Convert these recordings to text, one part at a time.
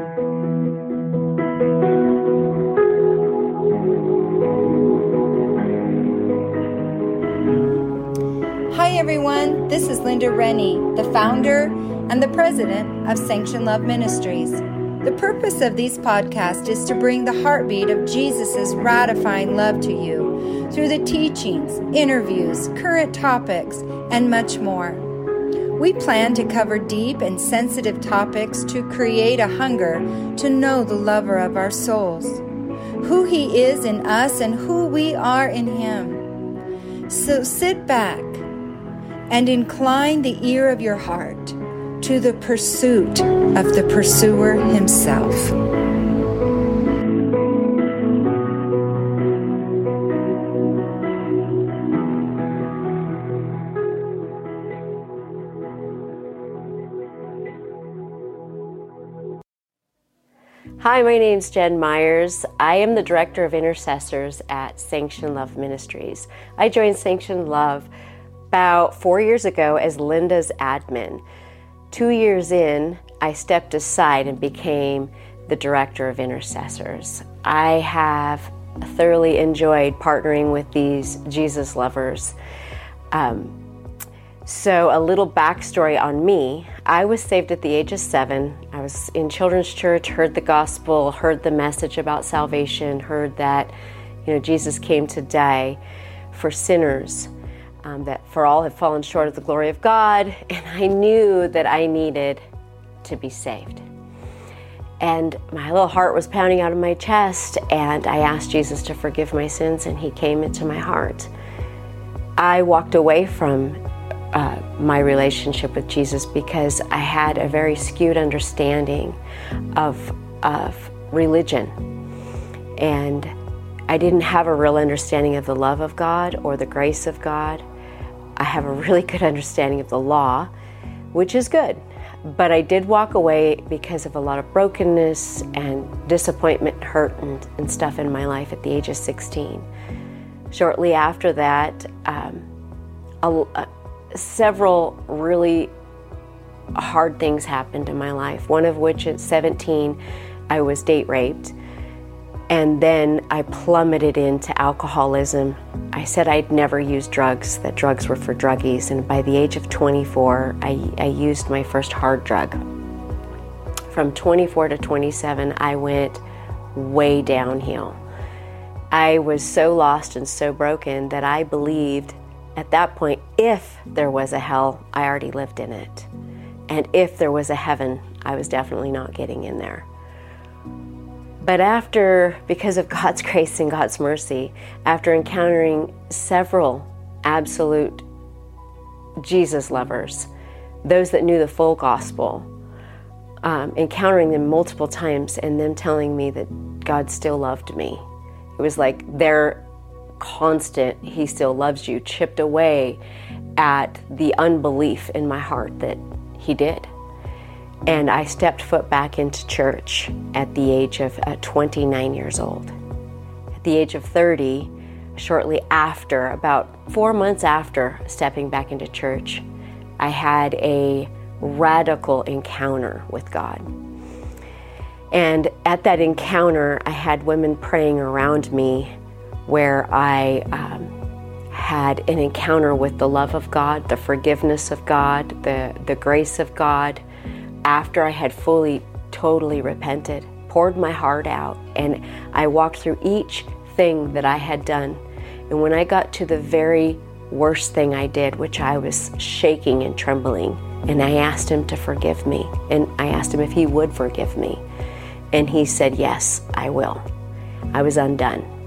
Hi, everyone. This is Linda Rennie, the founder and the president of Sanction Love Ministries. The purpose of these podcasts is to bring the heartbeat of Jesus' ratifying love to you through the teachings, interviews, current topics, and much more. We plan to cover deep and sensitive topics to create a hunger to know the lover of our souls, who he is in us, and who we are in him. So sit back and incline the ear of your heart to the pursuit of the pursuer himself. Hi, my name is Jen Meyers. I am the Director of Intercessors at Sanction Love Ministries. I joined Sanction Love about four years ago as Linda's admin. Two years in, I stepped aside and became the director of intercessors. I have thoroughly enjoyed partnering with these Jesus lovers. Um, so, a little backstory on me I was saved at the age of seven. I was in children's church, heard the gospel, heard the message about salvation, heard that you know Jesus came to die for sinners um, that for all have fallen short of the glory of God, and I knew that I needed to be saved. And my little heart was pounding out of my chest, and I asked Jesus to forgive my sins, and He came into my heart. I walked away from uh, my relationship with Jesus because I had a very skewed understanding of, of religion. And I didn't have a real understanding of the love of God or the grace of God. I have a really good understanding of the law, which is good. But I did walk away because of a lot of brokenness and disappointment, hurt, and, and stuff in my life at the age of 16. Shortly after that, um, a, a, several really hard things happened in my life. One of which at 17, I was date raped. And then I plummeted into alcoholism. I said I'd never use drugs, that drugs were for druggies. And by the age of 24, I, I used my first hard drug. From 24 to 27, I went way downhill. I was so lost and so broken that I believed at that point, if there was a hell, I already lived in it. And if there was a heaven, I was definitely not getting in there. But after, because of God's grace and God's mercy, after encountering several absolute Jesus lovers, those that knew the full gospel, um, encountering them multiple times and them telling me that God still loved me. It was like their constant, He still loves you, chipped away at the unbelief in my heart that He did. And I stepped foot back into church at the age of uh, 29 years old. At the age of 30, shortly after, about four months after stepping back into church, I had a radical encounter with God. And at that encounter, I had women praying around me where I um, had an encounter with the love of God, the forgiveness of God, the, the grace of God after I had fully, totally repented, poured my heart out, and I walked through each thing that I had done. And when I got to the very worst thing I did, which I was shaking and trembling, and I asked him to forgive me, and I asked him if he would forgive me. And he said, Yes, I will. I was undone.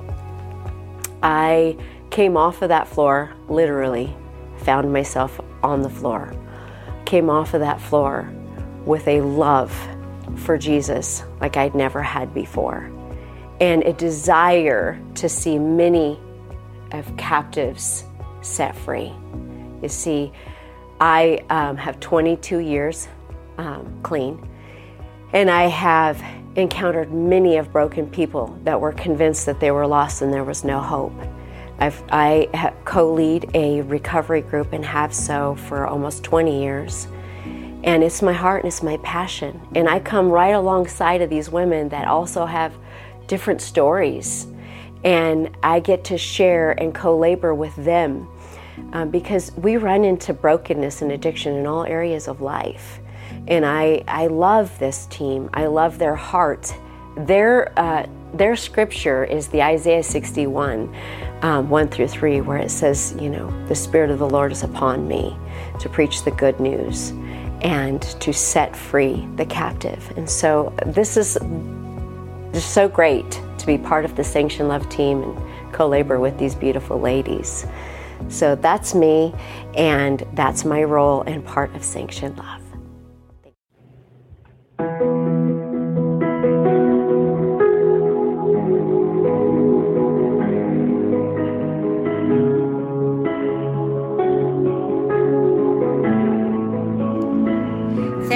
I came off of that floor, literally, found myself on the floor. Came off of that floor with a love for Jesus like I'd never had before, and a desire to see many of captives set free. You see, I um, have 22 years um, clean, and I have encountered many of broken people that were convinced that they were lost and there was no hope. I've, I co lead a recovery group and have so for almost 20 years. And it's my heart and it's my passion. And I come right alongside of these women that also have different stories. And I get to share and co labor with them um, because we run into brokenness and addiction in all areas of life. And I, I love this team. I love their heart. Their, uh, their scripture is the Isaiah 61, um, 1 through 3, where it says, you know, the Spirit of the Lord is upon me to preach the good news and to set free the captive. And so this is just so great to be part of the Sanction Love team and co labor with these beautiful ladies. So that's me, and that's my role and part of Sanction Love.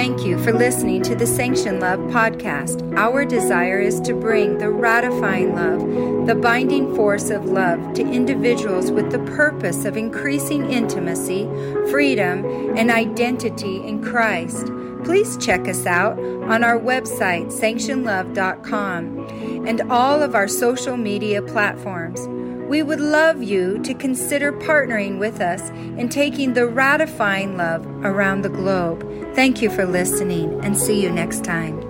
Thank you for listening to the Sanction Love podcast. Our desire is to bring the ratifying love, the binding force of love to individuals with the purpose of increasing intimacy, freedom, and identity in Christ. Please check us out on our website, sanctionlove.com, and all of our social media platforms. We would love you to consider partnering with us in taking the ratifying love around the globe. Thank you for listening and see you next time.